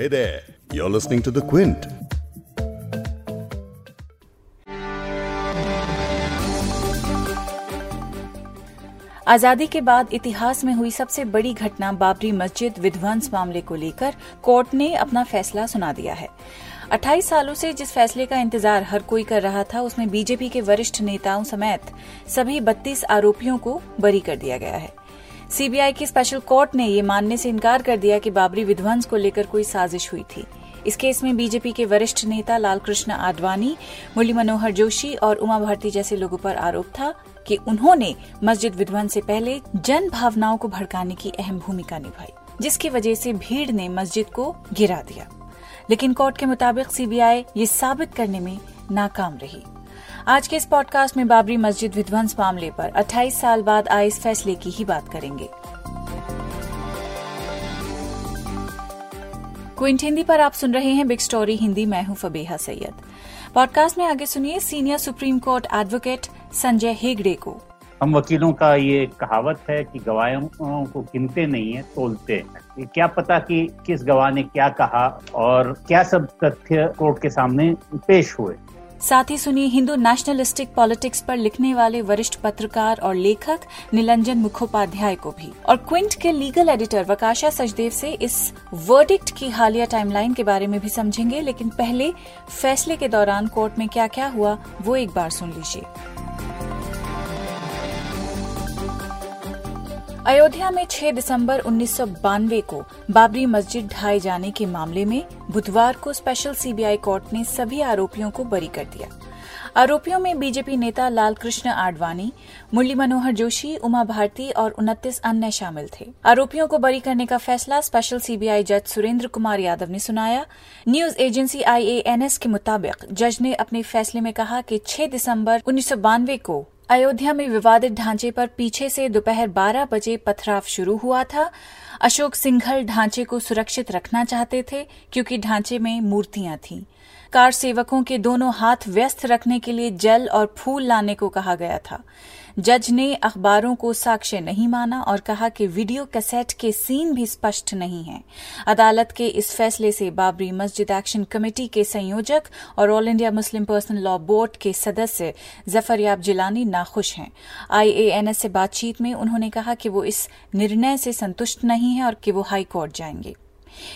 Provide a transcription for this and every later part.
Hey there, you're listening to The Quint. आज़ादी के बाद इतिहास में हुई सबसे बड़ी घटना बाबरी मस्जिद विध्वंस मामले को लेकर कोर्ट ने अपना फैसला सुना दिया है 28 सालों से जिस फैसले का इंतज़ार हर कोई कर रहा था उसमें बीजेपी के वरिष्ठ नेताओं समेत सभी 32 आरोपियों को बरी कर दिया गया है सीबीआई की स्पेशल कोर्ट ने ये मानने से इनकार कर दिया कि बाबरी विध्वंस को लेकर कोई साजिश हुई थी। इस केस में बीजेपी के वरिष्ठ नेता लालकृष्ण आडवाणी, मुरली मनोहर जोशी और उमा भारती जैसे लोगों पर आरोप था कि उन्होंने मस्जिद विध्वंस से पहले जन भावनाओं को भड़काने की अहम भूमिका निभाई, जिसकी वजह से भीड़ ने मस्जिद को गिरा दिया। लेकिन कोर्ट के मुताबिक सीबीआई ये साबित करने में नाकाम रही। आज के इस पॉडकास्ट में बाबरी मस्जिद विध्वंस मामले पर 28 साल बाद आए इस फैसले की ही बात करेंगे। क्विंट हिंदी पर आप सुन रहे हैं बिग स्टोरी हिंदी, मैं हूँ फबेहा सैयद। पॉडकास्ट में आगे सुनिए senior supreme court advocate Sanjay Hegde को। हम वकीलों का ये कहावत है कि गवाहों को गिनते नहीं है, तोलते हैं। क्या पता कि किस गवाह ने क्या कहा और क्या सब तथ्य कोर्ट के सामने पेश हुए। साथ ही सुनिए हिंदू नेशनलिस्टिक पॉलिटिक्स पर लिखने वाले वरिष्ठ पत्रकार और लेखक निलंजन मुखोपाध्याय को भी। और क्विंट के लीगल एडिटर वकाशा सचदेव से इस वर्डिक्ट की हालिया टाइमलाइन के बारे में भी समझेंगे, लेकिन पहले फैसले के दौरान कोर्ट में क्या क्या हुआ, वो एक बार सुन लीजिए। अयोध्या में 6 दिसंबर उन्नीस सौ बानवे को बाबरी मस्जिद ढाए जाने के मामले में बुधवार को स्पेशल सीबीआई कोर्ट ने सभी आरोपियों को बरी कर दिया। आरोपियों में बीजेपी नेता लालकृष्ण आडवाणी, मुरली मनोहर जोशी, उमा भारती और उनतीस अन्य शामिल थे। आरोपियों को बरी करने का फैसला स्पेशल सीबीआई जज सुरेंद्र कुमार यादव ने सुनाया। न्यूज़ एजेंसी आईएएनएस के मुताबिक जज ने अपने फैसले में कहा कि 6 दिसंबर उन्नीस सौ बानवे को अयोध्या में विवादित ढांचे पर पीछे से दोपहर 12 बजे पथराव शुरू हुआ था। अशोक सिंघल ढांचे को सुरक्षित रखना चाहते थे, क्योंकि ढांचे में मूर्तियाँ थीं। कार सेवकों के दोनों हाथ व्यस्त रखने के लिए जल और फूल लाने को कहा गया था। जज ने अखबारों को साक्ष्य नहीं माना और कहा कि वीडियो कैसेट के सीन भी स्पष्ट नहीं है। अदालत के इस फैसले से बाबरी मस्जिद एक्शन कमेटी के संयोजक और all India Muslim personal law board के सदस्य जफरयाब जिलानी नाखुश हैं। आईएएनएस से बातचीत में उन्होंने कहा कि वो इस निर्णय से संतुष्ट नहीं है और कि वो हाई कोर्ट जाएँगे।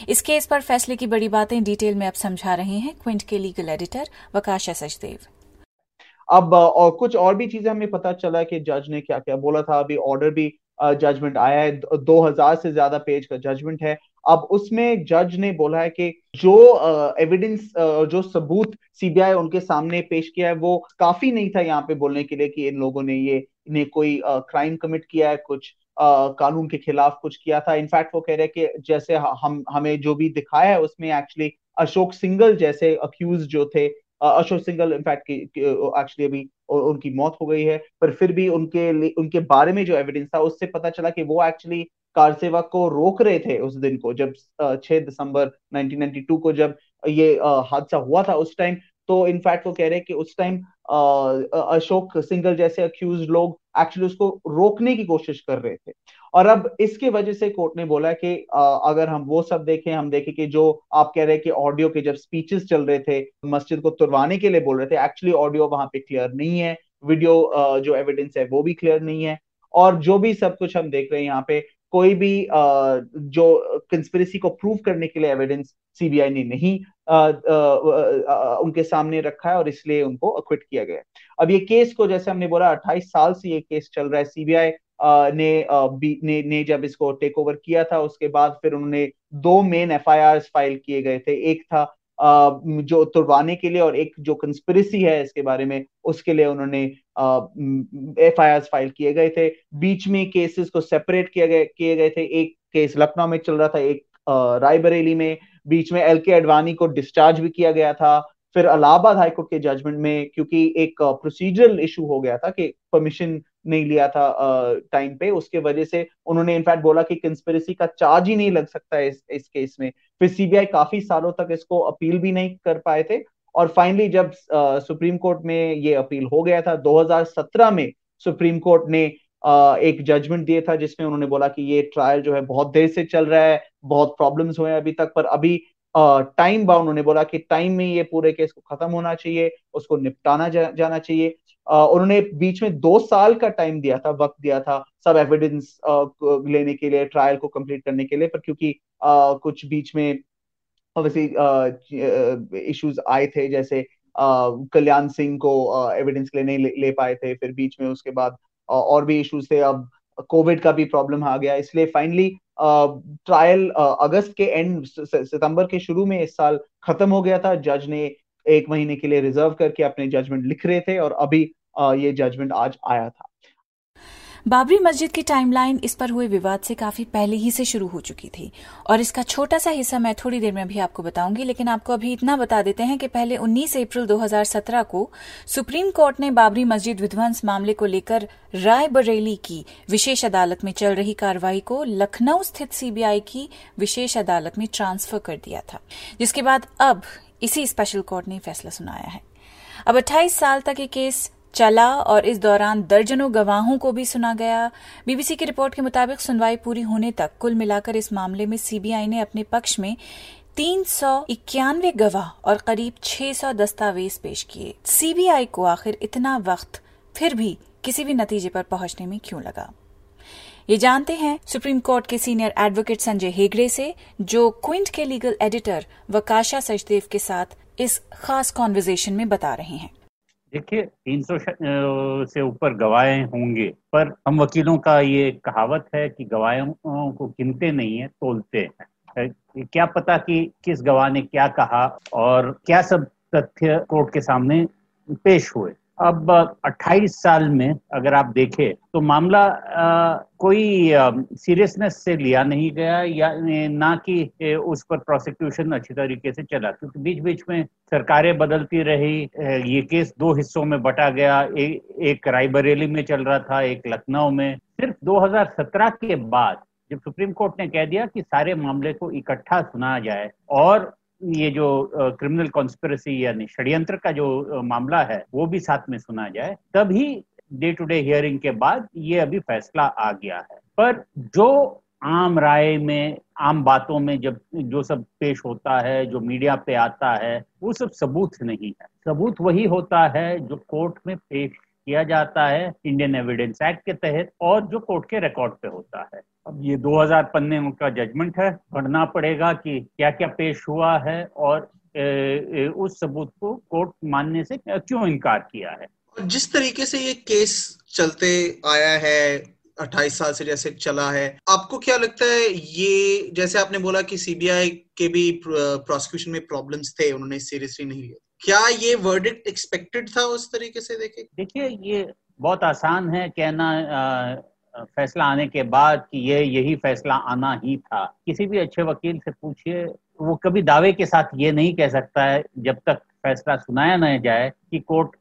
इस केस पर फैसले की बड़ी बातें डिटेल में अब समझा रहे हैं। क्विंट के लीगल एडिटर वकाशा सचदेव। अब और कुछ और भी चीज़ें हमें पता चला कि जज ने क्या क्या बोला था। अभी ऑर्डर भी जजमेंट आया है। दो हज़ार से ज़्यादा पेज का जजमेंट है। अब उसमें जज ने बोला है कि जो एविडेंस जो सबूत सीबीआई उनके सामने पेश किया है, वो काफ़ी नहीं था यहाँ पे बोलने के लिए कि इन लोगों ने ये, ने कोई क्राइम कमिट किया है, कुछ कानून के खिलाफ कुछ किया था। इनफैक्ट वो कह रहे कि जैसे हम, हमें जो भी दिखाया है, उसमें एक्चुअली अशोक सिंगल जैसे अक्यूज जो थे अशोक सिंगल इनफैक्ट एक्चुअली अभी उनकी मौत हो गई है, पर फिर भी उनके उनके बारे में जो एविडेंस था, उससे पता चला कि वो एक्चुअली कार सेवक को रोक रहे थे उस दिन को, जब 6 दिसंबर 1992 को जब ये हादसा हुआ था उस टाइम तो इनफैक्ट वो कह रहे हैं कि उस टाइम अशोक सिंगल जैसे अक्यूज लोग एक्चुअली उसको रोकने की कोशिश कर रहे थे। और अब इसके वजह से कोर्ट ने बोला कि अगर हम वो सब देखें, हम देखें कि जो आप कह रहे हैं कि ऑडियो के जब स्पीचेस चल रहे थे, मस्जिद को तुरवाने के लिए बोल रहे थे एक्चुअली ऑडियो वहाँ पे क्लियर नहीं है। वीडियो जो एविडेंस है वो भी क्लियर नहीं है। और जो भी सब कुछ हम देख रहे हैं यहाँ पे, कोई भी जो कंस्पिरेसी को प्रूव करने के लिए एविडेंस सीबीआई ने नहीं उनके सामने रखा है और इसलिए उनको अक्विट किया गया अब ये केस को जैसे हमने बोला 28 साल से ये केस चल रहा है सीबीआई ने, ने ने जब इसको टेक ओवर किया था उसके बाद फिर उन्होंने दो मेन एफ़ फ़ाइल किए गए थे। एक था जो तुरवाने के लिए और एक जो कंस्पिरेसी है इसके बारे में उसके लिए उन्होंने एफ़ फ़ाइल किए गए थे। बीच में केसेस को सेपरेट किया गए किए गए थे। एक केस लखनऊ में चल रहा था एक रायबरेली में। बीच में एल के अडवाणी को डिस्चार्ज भी किया गया था। फिर अलाहाबाद हाईकोर्ट के जजमेंट में क्योंकि एक प्रोसीजरल इशू हो गया था कि परमिशन नहीं लिया था टाइम पे। उसके वजह से उन्होंने इनफैक्ट बोला कि कंस्पिरेसी का चार्ज ही नहीं लग सकता है इस, इस केस में। फिर सीबीआई काफ़ी सालों तक इसको अपील भी नहीं कर पाए थे। और फाइनली जब सुप्रीम कोर्ट में ये अपील हो गया था 2017 में सुप्रीम कोर्ट ने एक जजमेंट दिया था जिसमें उन्होंने बोला कि ये ट्रायल जो है बहुत देर से चल रहा है बहुत प्रॉब्लम्स हुए हैं अभी तक। पर अभी टाइम बाउंड उन्होंने बोला कि टाइम में ये पूरे केस को खत्म होना चाहिए उसको निपटाना जा, जाना चाहिए। उन्होंने बीच में दो साल का टाइम दिया था वक्त दिया था सब एविडेंस लेने के लिए ट्रायल को कंप्लीट करने के लिए पर क्योंकि कुछ बीच में इश्यूज़ आए थे जैसे कल्याण सिंह को एविडेंस ले, ले पाए थे फिर बीच में उसके बाद और भी इश्यूज़ थे अब कोविड का भी प्रॉब्लम आ गया इसलिए फाइनली ट्रायल अगस्त के एंड सितंबर के शुरू में इस साल खत्म हो गया था जज ने एक महीने के लिए रिज़र्व करके अपने जजमेंट लिख रहे थे और अभी ये जजमेंट आज आया था। बाबरी मस्जिद की टाइमलाइन इस पर हुए विवाद से काफ़ी पहले ही से शुरू हो चुकी थी। और इसका छोटा सा हिस्सा मैं थोड़ी देर में भी आपको बताऊँगी, लेकिन आपको अभी इतना बता देते हैं कि पहले 19 अप्रैल 2017 को सुप्रीम कोर्ट ने बाबरी मस्जिद विध्वंस मामले को लेकर राय बरेली की विशेष अदालत में चल रही कार्रवाई को लखनऊ स्थित सीबीआई की विशेष अदालत में ट्रांसफ़र कर दिया था। जिसके बाद अब इसी स्पेशल कोर्ट ने फैसला सुनाया है। अब 28 साल तक ये केस चला और इस दौरान दर्जनों गवाहों को भी सुना गया। बीबीसी की रिपोर्ट के मुताबिक सुनवाई पूरी होने तक कुल मिलाकर इस मामले में सीबीआई ने अपने पक्ष में तीन सौ इक्यानवे गवाह और करीब 600 दस्तावेज़ पेश किए। सीबीआई को आखिर इतना वक्त फिर भी किसी भी नतीजे पर पहुँचने में क्यों लगा? ये जानते हैं सुप्रीम कोर्ट के सीनियर एडवोकेट संजय हेगड़े से, जो क्विंट के लीगल एडिटर वकाशा सचदेव के साथ इस खास कॉन्वर्जेशन में बता रहे हैं। देखिए, तीन सौ से ऊपर गवाहे होंगे, पर हम वकीलों का ये कहावत है कि गवाहों को गिनते नहीं है, तोलते हैं। क्या पता कि किस गवाह ने क्या कहा और क्या सब तथ्य कोर्ट के सामने पेश हुए। अब 28 साल में अगर आप देखें तो मामला आ, कोई सीरियसनेस से लिया नहीं गया या ना कि उस पर प्रोसिक्यूशन अच्छी तरीके से चला क्योंकि बीच बीच में सरकारें बदलती रही ये केस दो हिस्सों में बटा गया ए, एक रायबरेली में चल रहा था एक लखनऊ में। सिर्फ़ 2017 के बाद जब सुप्रीम कोर्ट ने कह दिया कि सारे मामले को इकट्ठा सुना जाए और ये जो क्रिमिनल कॉन्स्पिरसी यानी षड्यंत्र का जो मामला है, वो भी साथ में सुना जाए, तभी डे टू डे हियरिंग के बाद ये अभी फैसला आ गया है। पर जो आम राय में, आम बातों में जब, जो सब पेश होता है, जो मीडिया पे आता है, वो सब सबूत नहीं है। सबूत वही होता है जो कोर्ट में पेश किया जाता है इंडियन एविडेंस एक्ट के तहत और जो कोर्ट के रिकॉर्ड पे होता है। अब ये 2000 पन्ने का जजमेंट है। पढ़ना पड़ेगा कि क्या क्या पेश हुआ है और ए, ए, उस सबूत को कोर्ट मानने से क्यों इनकार किया है। जिस तरीके से ये केस चलते आया है अट्ठाईस साल से जैसे चला है आपको क्या लगता है ये जैसे आपने बोला कि सीबीआई के भी प्रोसिक्यूशन में प्रॉब्लम्स थे उन्होंने सीरियसली नहीं लिया। क्या ये वर्डिक्ट एक्सपेक्टेड था उस तरीके से देखे? देखिए, ये बहुत आसान है कहना फैसला आने के बाद कि ये, यही फैसला आना ही था। किसी भी अच्छे वकील से पूछिए, वो कभी दावे के साथ ये नहीं कह सकता है, जब तक फैसला सुनाया न जाए, कि कोर्ट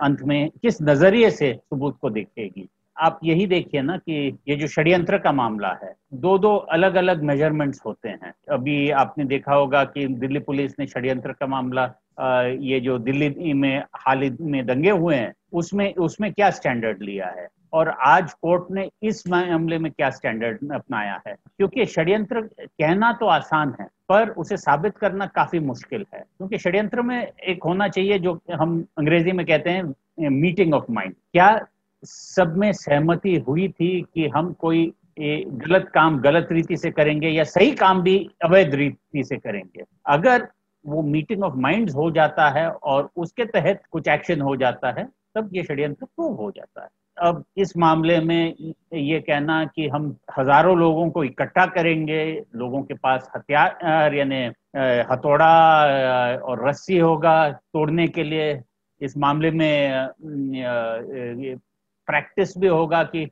अंत में किस नज़रिए से सबूत को देखेगी। आप यही देखिए ना कि ये जो षड्यंत्र का मामला है दो दो अलग अलग मेजरमेंट्स होते हैं। अभी आपने देखा होगा कि दिल्ली पुलिस ने षड्यंत्र का मामला ये जो दिल्ली में हाल ही में दंगे हुए हैं, उसमें उसमें क्या स्टैंडर्ड लिया है? और आज कोर्ट ने इस मामले में क्या स्टैंडर्ड अपनाया है? क्योंकि षड्यंत्र कहना तो आसान है, पर उसे साबित करना काफ़ी मुश्किल है। क्योंकि षड्यंत्र में एक होना चाहिए जो हम अंग्रेज़ी में कहते हैं मीटिंग ऑफ़ माइंड क्या सब में सहमति हुई थी कि हम कोई गलत काम गलत रीति से करेंगे या सही काम भी अवैध रीति से करेंगे? अगर वो मीटिंग ऑफ़ माइंड्स हो जाता है और उसके तहत कुछ एक्शन हो जाता है, तब ये षड्यंत्र प्रूव हो जाता है। अब इस मामले में ये कहना कि हम हज़ारों लोगों को इकट्ठा करेंगे, लोगों के पास हथियार यानी हथौड़ा और रस्सी होगा तोड़ने के लिए। इस मामले में प्रैक्टिस भी होगा कि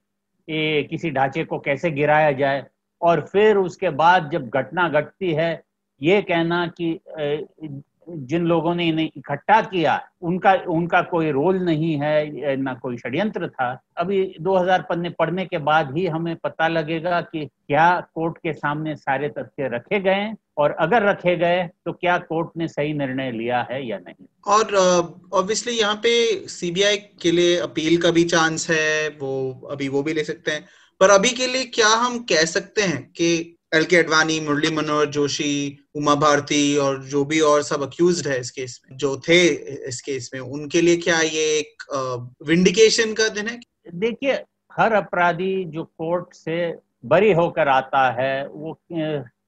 किसी ढांचे को कैसे गिराया जाए। और फिर उसके बाद जब घटना घटती है ये कहना कि जिन लोगों ने इन्हें इकट्ठा किया, उनका उनका कोई रोल नहीं है ना कोई षड्यंत्र था। अभी 2000 पन्ने पढ़ने के बाद ही हमें पता लगेगा कि क्या कोर्ट के सामने सारे तथ्य रखे गए और अगर रखे गए तो क्या कोर्ट ने सही निर्णय लिया है या नहीं? और ऑब्वियसली यहाँ पे सीबीआई के लिए अपील का भी चांस है, वो, अभी वो भी ले सकते हैं। पर अभी के लिए क्या हम कह सकते हैं कि एल के अडवाणी, मुरली मनोहर जोशी, उमा भारती और जो भी और सब अक्यूज है इस केस में, जो थे इस केस में, उनके लिए क्या ये एक विंडिकेशन का दिन है? देखिए, हर अपराधी जो कोर्ट से बरी होकर आता है, वो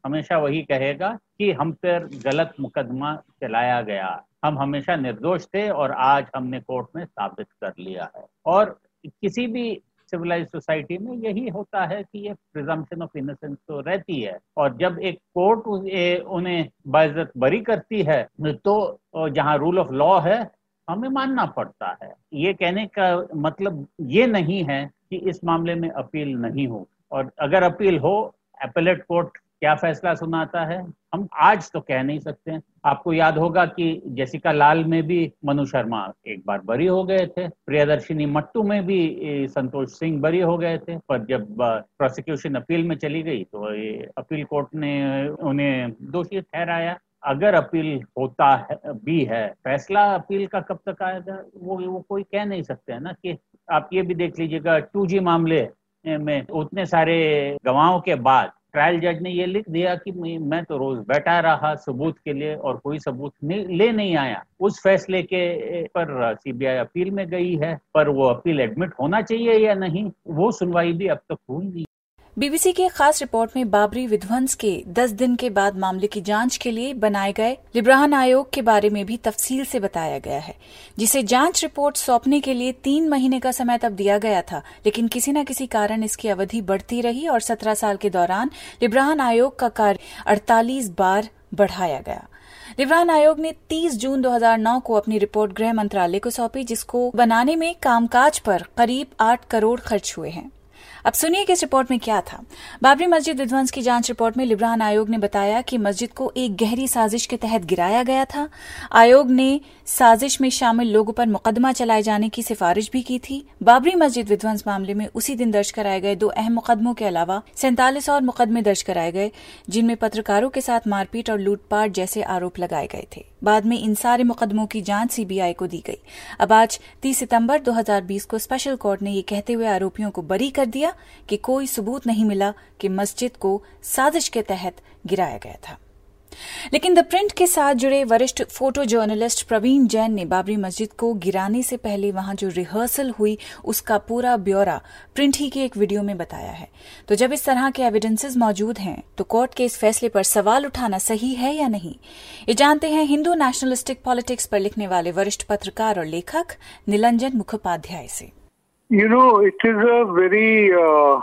हमेशा वही कहेगा कि हम पर गलत मुकदमा चलाया गया। हम हमेशा निर्दोष थे और आज हमने कोर्ट में साबित कर लिया है। और किसी भी सिविलाइज सोसाइटी में यही होता है कि ये प्रिजम्पशन ऑफ़ इनोसेंस तो रहती है। और जब एक कोर्ट उन्हें बाजत बरी करती है तो जहाँ रूल ऑफ़ लॉ है, हमें मानना पड़ता है। ये कहने का मतलब ये नहीं है कि इस मामले में अपील नहीं हो। और अगर अपील हो अपेलेट कोर्ट क्या फैसला सुनाता है? हम आज तो कह नहीं सकते। आपको याद होगा कि जैसिका लाल में भी मनु शर्मा एक बार बरी हो गए थे। प्रियदर्शिनी मट्टू में भी संतोष सिंह बरी हो गए थे। पर जब प्रोसिक्यूशन अपील में चली गई तो ये अपील कोर्ट ने उन्हें दोषी ठहराया। अगर अपील होता है, भी है, फैसला अपील का कब तक आएगा? वो वो कोई कह नहीं सकते, है ना? कि आप ये भी देख लीजिएगा, टू जी मामले में उतने सारे गवाहों के बाद ट्रायल जज ने ये लिख दिया कि मैं तो रोज बैठा रहा सबूत के लिए और कोई सबूत नहीं, ले नहीं आया। उस फैसले के पर सीबीआई अपील में गई है पर वो अपील एडमिट होना चाहिए या नहीं वो सुनवाई भी अब तक हुई नहीं। बीबीसी की एक खास रिपोर्ट में बाबरी विध्वंस के 10 दिन के बाद मामले की जाँच के लिए बनाए गए लिब्राहन आयोग के बारे में भी तफसील से बताया गया है, जिसे जाँच रिपोर्ट सौंपने के लिए तीन महीने का समय तब दिया गया था, लेकिन किसी न किसी कारण इसकी अवधि बढ़ती रही और सत्रह साल के दौरान लिब्राहन आयोग का कार्य अड़तालीस बार बढ़ाया गया। लिब्रान आयोग ने 30 जून 2009 को अपनी रिपोर्ट गृह मंत्रालय को सौंपी, जिसको बनाने में कामकाज पर करीब आठ करोड़ खर्च हुए हैं। अब सुनिए कि इस रिपोर्ट में क्या था। बाबरी मस्जिद विध्वंस की जाँच रिपोर्ट में लिब्रान आयोग ने बताया कि मस्जिद को एक गहरी साजिश के तहत गिराया गया था। आयोग ने साजिश में शामिल लोगों पर मुकदमा चलाए जाने की सिफारिश भी की थी। बाबरी मस्जिद विध्वंस मामले में उसी दिन दर्ज कराए गए दो अहम मुकदमों के अलावा सैंतालीस और मुकदमे दर्ज कराए गए, जिनमें पत्रकारों के साथ मारपीट और लूटपाट जैसे आरोप लगाए गए थे। बाद में इन सारे मुकदमों की जाँच सीबीआई को दी गई। अब आज 30 सितंबर 2020 को स्पेशल कोर्ट ने यह कहते हुए आरोपियों को बरी कर दिया कि कोई सबूत नहीं मिला कि मस्जिद को साजिश के तहत गिराया गया था। लेकिन द प्रिंट के साथ जुड़े वरिष्ठ फ़ोटो जर्नलिस्ट प्रवीण जैन ने बाबरी मस्जिद को गिराने से पहले वहाँ जो रिहर्सल हुई उसका पूरा ब्यौरा प्रिंट ही के एक वीडियो में बताया है। तो जब इस तरह के एविडेंसेस मौजूद हैं तो कोर्ट के इस फैसले पर सवाल उठाना सही है या नहीं? ये जानते हैं हिंदू नेशनलिस्टिक पॉलिटिक्स पर लिखने वाले वरिष्ठ पत्रकार और लेखक निलंजन मुखोपाध्याय से। Know, it is a very uh,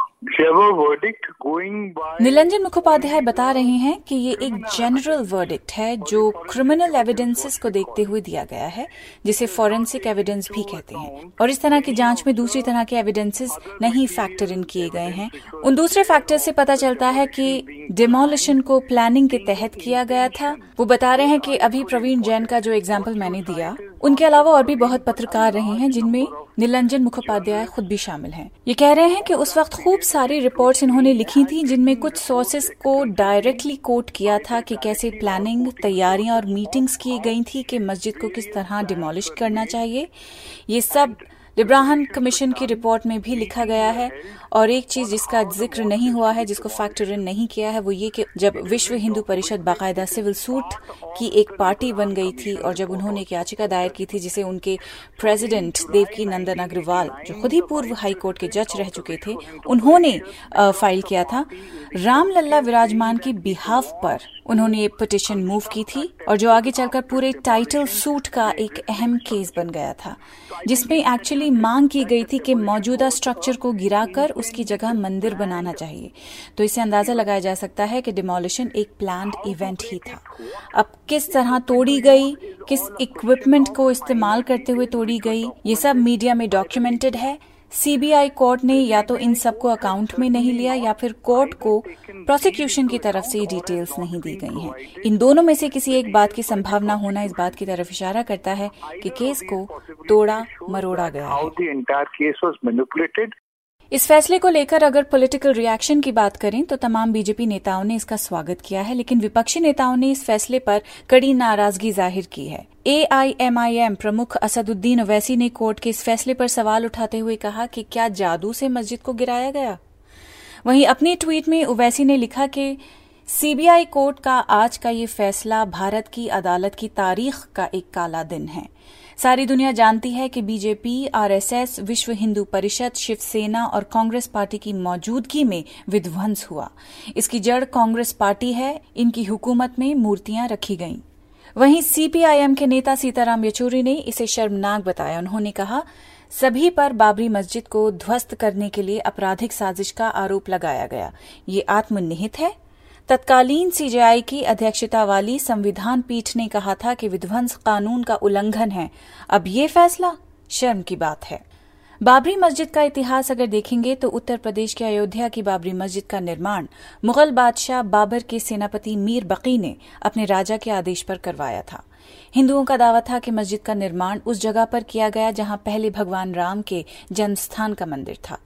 Nilanjan Mukhopadhyay बता रहे हैं कि ये एक जनरल वर्डिक्ट है जो क्रिमिनल एविडेंसेस को देखते हुए दिया गया है, जिसे फॉरेंसिक एविडेंस भी कहते हैं। और इस तरह की जाँच में दूसरी तरह के एविडेंसेस नहीं फैक्टर इन किए गए हैं। उन दूसरे फैक्टर से पता चलता है कि डिमोलिशन को प्लानिंग के तहत किया गया था। वो बता रहे हैं कि अभी प्रवीण जैन का जो एग्ज़ाम्पल मैंने दिया, उनके अलावा और भी बहुत पत्रकार रहे हैं जिनमें निलंजन मुखोपाध्याय खुद भी शामिल हैं। ये कह रहे हैं कि उस वक्त खूब सारी रिपोर्ट्स इन्होंने लिखी थी, जिनमें कुछ सोर्सेस को डायरेक्टली कोट किया था कि कैसे प्लानिंग तैयारियाँ और मीटिंग्स की गई थी कि मस्जिद को किस तरह डिमोलिश करना चाहिए। ये सब लिब्राहन कमीशन की रिपोर्ट में भी लिखा गया है। और एक चीज़ जिसका ज़िक्र नहीं हुआ है, जिसको फैक्टर इन नहीं किया है, वो ये कि जब विश्व हिंदू परिषद बाकायदा सिविल सूट की एक पार्टी बन गई थी और जब उन्होंने एक याचिका दायर की थी जिसे उनके प्रेसिडेंट देवकी नंदन अग्रवाल, जो खुद ही पूर्व हाई कोर्ट के जज रह चुके थे, उन्होंने फ़ाइल किया था। राम लल्ला विराजमान की बिहाफ पर उन्होंने ये पिटिशन मूव की थी और जो आगे चलकर पूरे टाइटल सूट का एक अहम केस बन गया था, जिसमें एक्चुअली मांग की गई थी कि मौजूदा स्ट्रक्चर को गिराकर उसकी जगह मंदिर बनाना चाहिए। तो इसे अंदाज़ा लगाया जा सकता है कि डिमोलिशन एक प्लान इवेंट ही था। अब किस तरह तोड़ी गई, किस इक्विपमेंट को इस्तेमाल करते हुए तोड़ी गई, ये सब मीडिया में डॉक्यूमेंटेड है। सीबीआई कोर्ट ने या तो इन सबको अकाउंट में नहीं लिया या फिर कोर्ट को प्रोसिक्यूशन की तरफ़ से डिटेल्स नहीं दी गई हैं। इन दोनों में से किसी एक बात की संभावना होना इस बात की तरफ़ इशारा करता है कि केस को तोड़ा, मरोड़ा गया है। इस फैसले को लेकर अगर पॉलिटिकल रिएक्शन की बात करें तो तमाम बीजेपी नेताओं ने इसका स्वागत किया है, लेकिन विपक्षी नेताओं ने इस फैसले पर कड़ी नाराज़गी ज़ाहिर की है। एआईएमआईएम प्रमुख असदुद्दीन ओवैसी ने कोर्ट के इस फैसले पर सवाल उठाते हुए कहा कि क्या जादू से मस्जिद को गिराया गया? वहीं अपने ट्वीट में ओवैसी ने लिखा कि सीबीआई कोर्ट का आज का ये फैसला भारत की अदालत की तारीख का एक काला दिन है। सारी दुनिया जानती है कि बीजेपी, आरएसएस, विश्व हिंदू परिषद, शिवसेना और कांग्रेस पार्टी की मौजूदगी में विध्वंस हुआ। इसकी जड़ कांग्रेस पार्टी है, इनकी हुकूमत में मूर्तियाँ रखी गईं। वहीं सीपीआईएम के नेता सीताराम येचूरी ने इसे शर्मनाक बताया। उन्होंने कहा, सभी पर बाबरी मस्जिद को ध्वस्त करने के लिए आपराधिक साजिश का आरोप लगाया गया। ये आत्मनिहित है तत्कालीन सीजेआई की अध्यक्षता वाली संविधान पीठ ने कहा था कि विध्वंस कानून का उल्लंघन है। अब ये फैसला शर्म की बात है। बाबरी मस्जिद का इतिहास अगर देखेंगे तो उत्तर प्रदेश के अयोध्या की बाबरी मस्जिद का निर्माण मुगल बादशाह बाबर के सेनापति मीर बकी ने अपने राजा के आदेश पर करवाया था। हिंदुओं का दावा था कि मस्जिद का निर्माण उस जगह पर किया गया जहाँ पहले भगवान राम के जन्मस्थान का मंदिर था।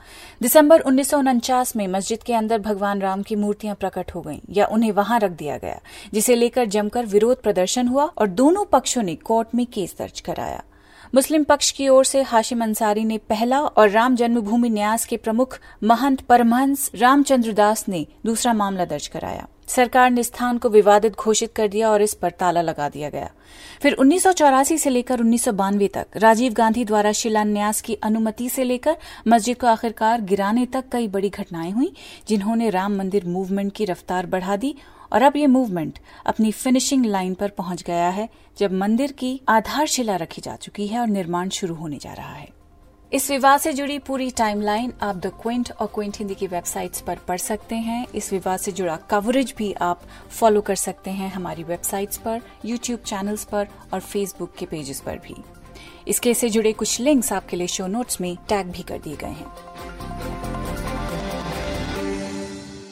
दिसंबर उन्नीस सौ उनचास में मस्जिद के अंदर भगवान राम की मूर्तियाँ प्रकट हो गईं या उन्हें वहाँ रख दिया गया, जिसे लेकर जमकर विरोध प्रदर्शन हुआ और दोनों पक्षों ने कोर्ट में केस दर्ज कराया। मुस्लिम पक्ष की ओर से हाशिम अंसारी ने पहला और राम जन्मभूमि न्यास के प्रमुख महंत परमहंस रामचंद्र दास ने दूसरा मामला दर्ज कराया। सरकार ने स्थान को विवादित घोषित कर दिया और इस पर ताला लगा दिया गया। फिर उन्नीस सौ चौरासी से लेकर उन्नीस सौ बानवे तक राजीव गांधी द्वारा शिलान्यास की अनुमति से लेकर मस्जिद को आखिरकार गिराने तक कई बड़ी घटनाएँ हुई, जिन्होंने राम मंदिर मूवमेंट की रफ्तार बढ़ा दी और अब ये मूवमेंट अपनी फिनिशिंग लाइन पर पहुँच गया है, जब मंदिर की आधारशिला रखी जा चुकी है और निर्माण शुरू होने जा रहा है। इस विवाह से जुड़ी पूरी टाइमलाइन आप द क्विंट और क्विंट हिंदी की वेबसाइट्स पर पढ़ सकते हैं। इस विवाह से जुड़ा कवरेज भी आप फॉलो कर सकते हैं हमारी वेबसाइट्स पर यूट्यूब चैनल्स पर और फेसबुक के पेजेस पर भी। इस केस से जुड़े कुछ लिंक्स आपके लिए शो नोट्स में टैग भी कर दिए गए हैं।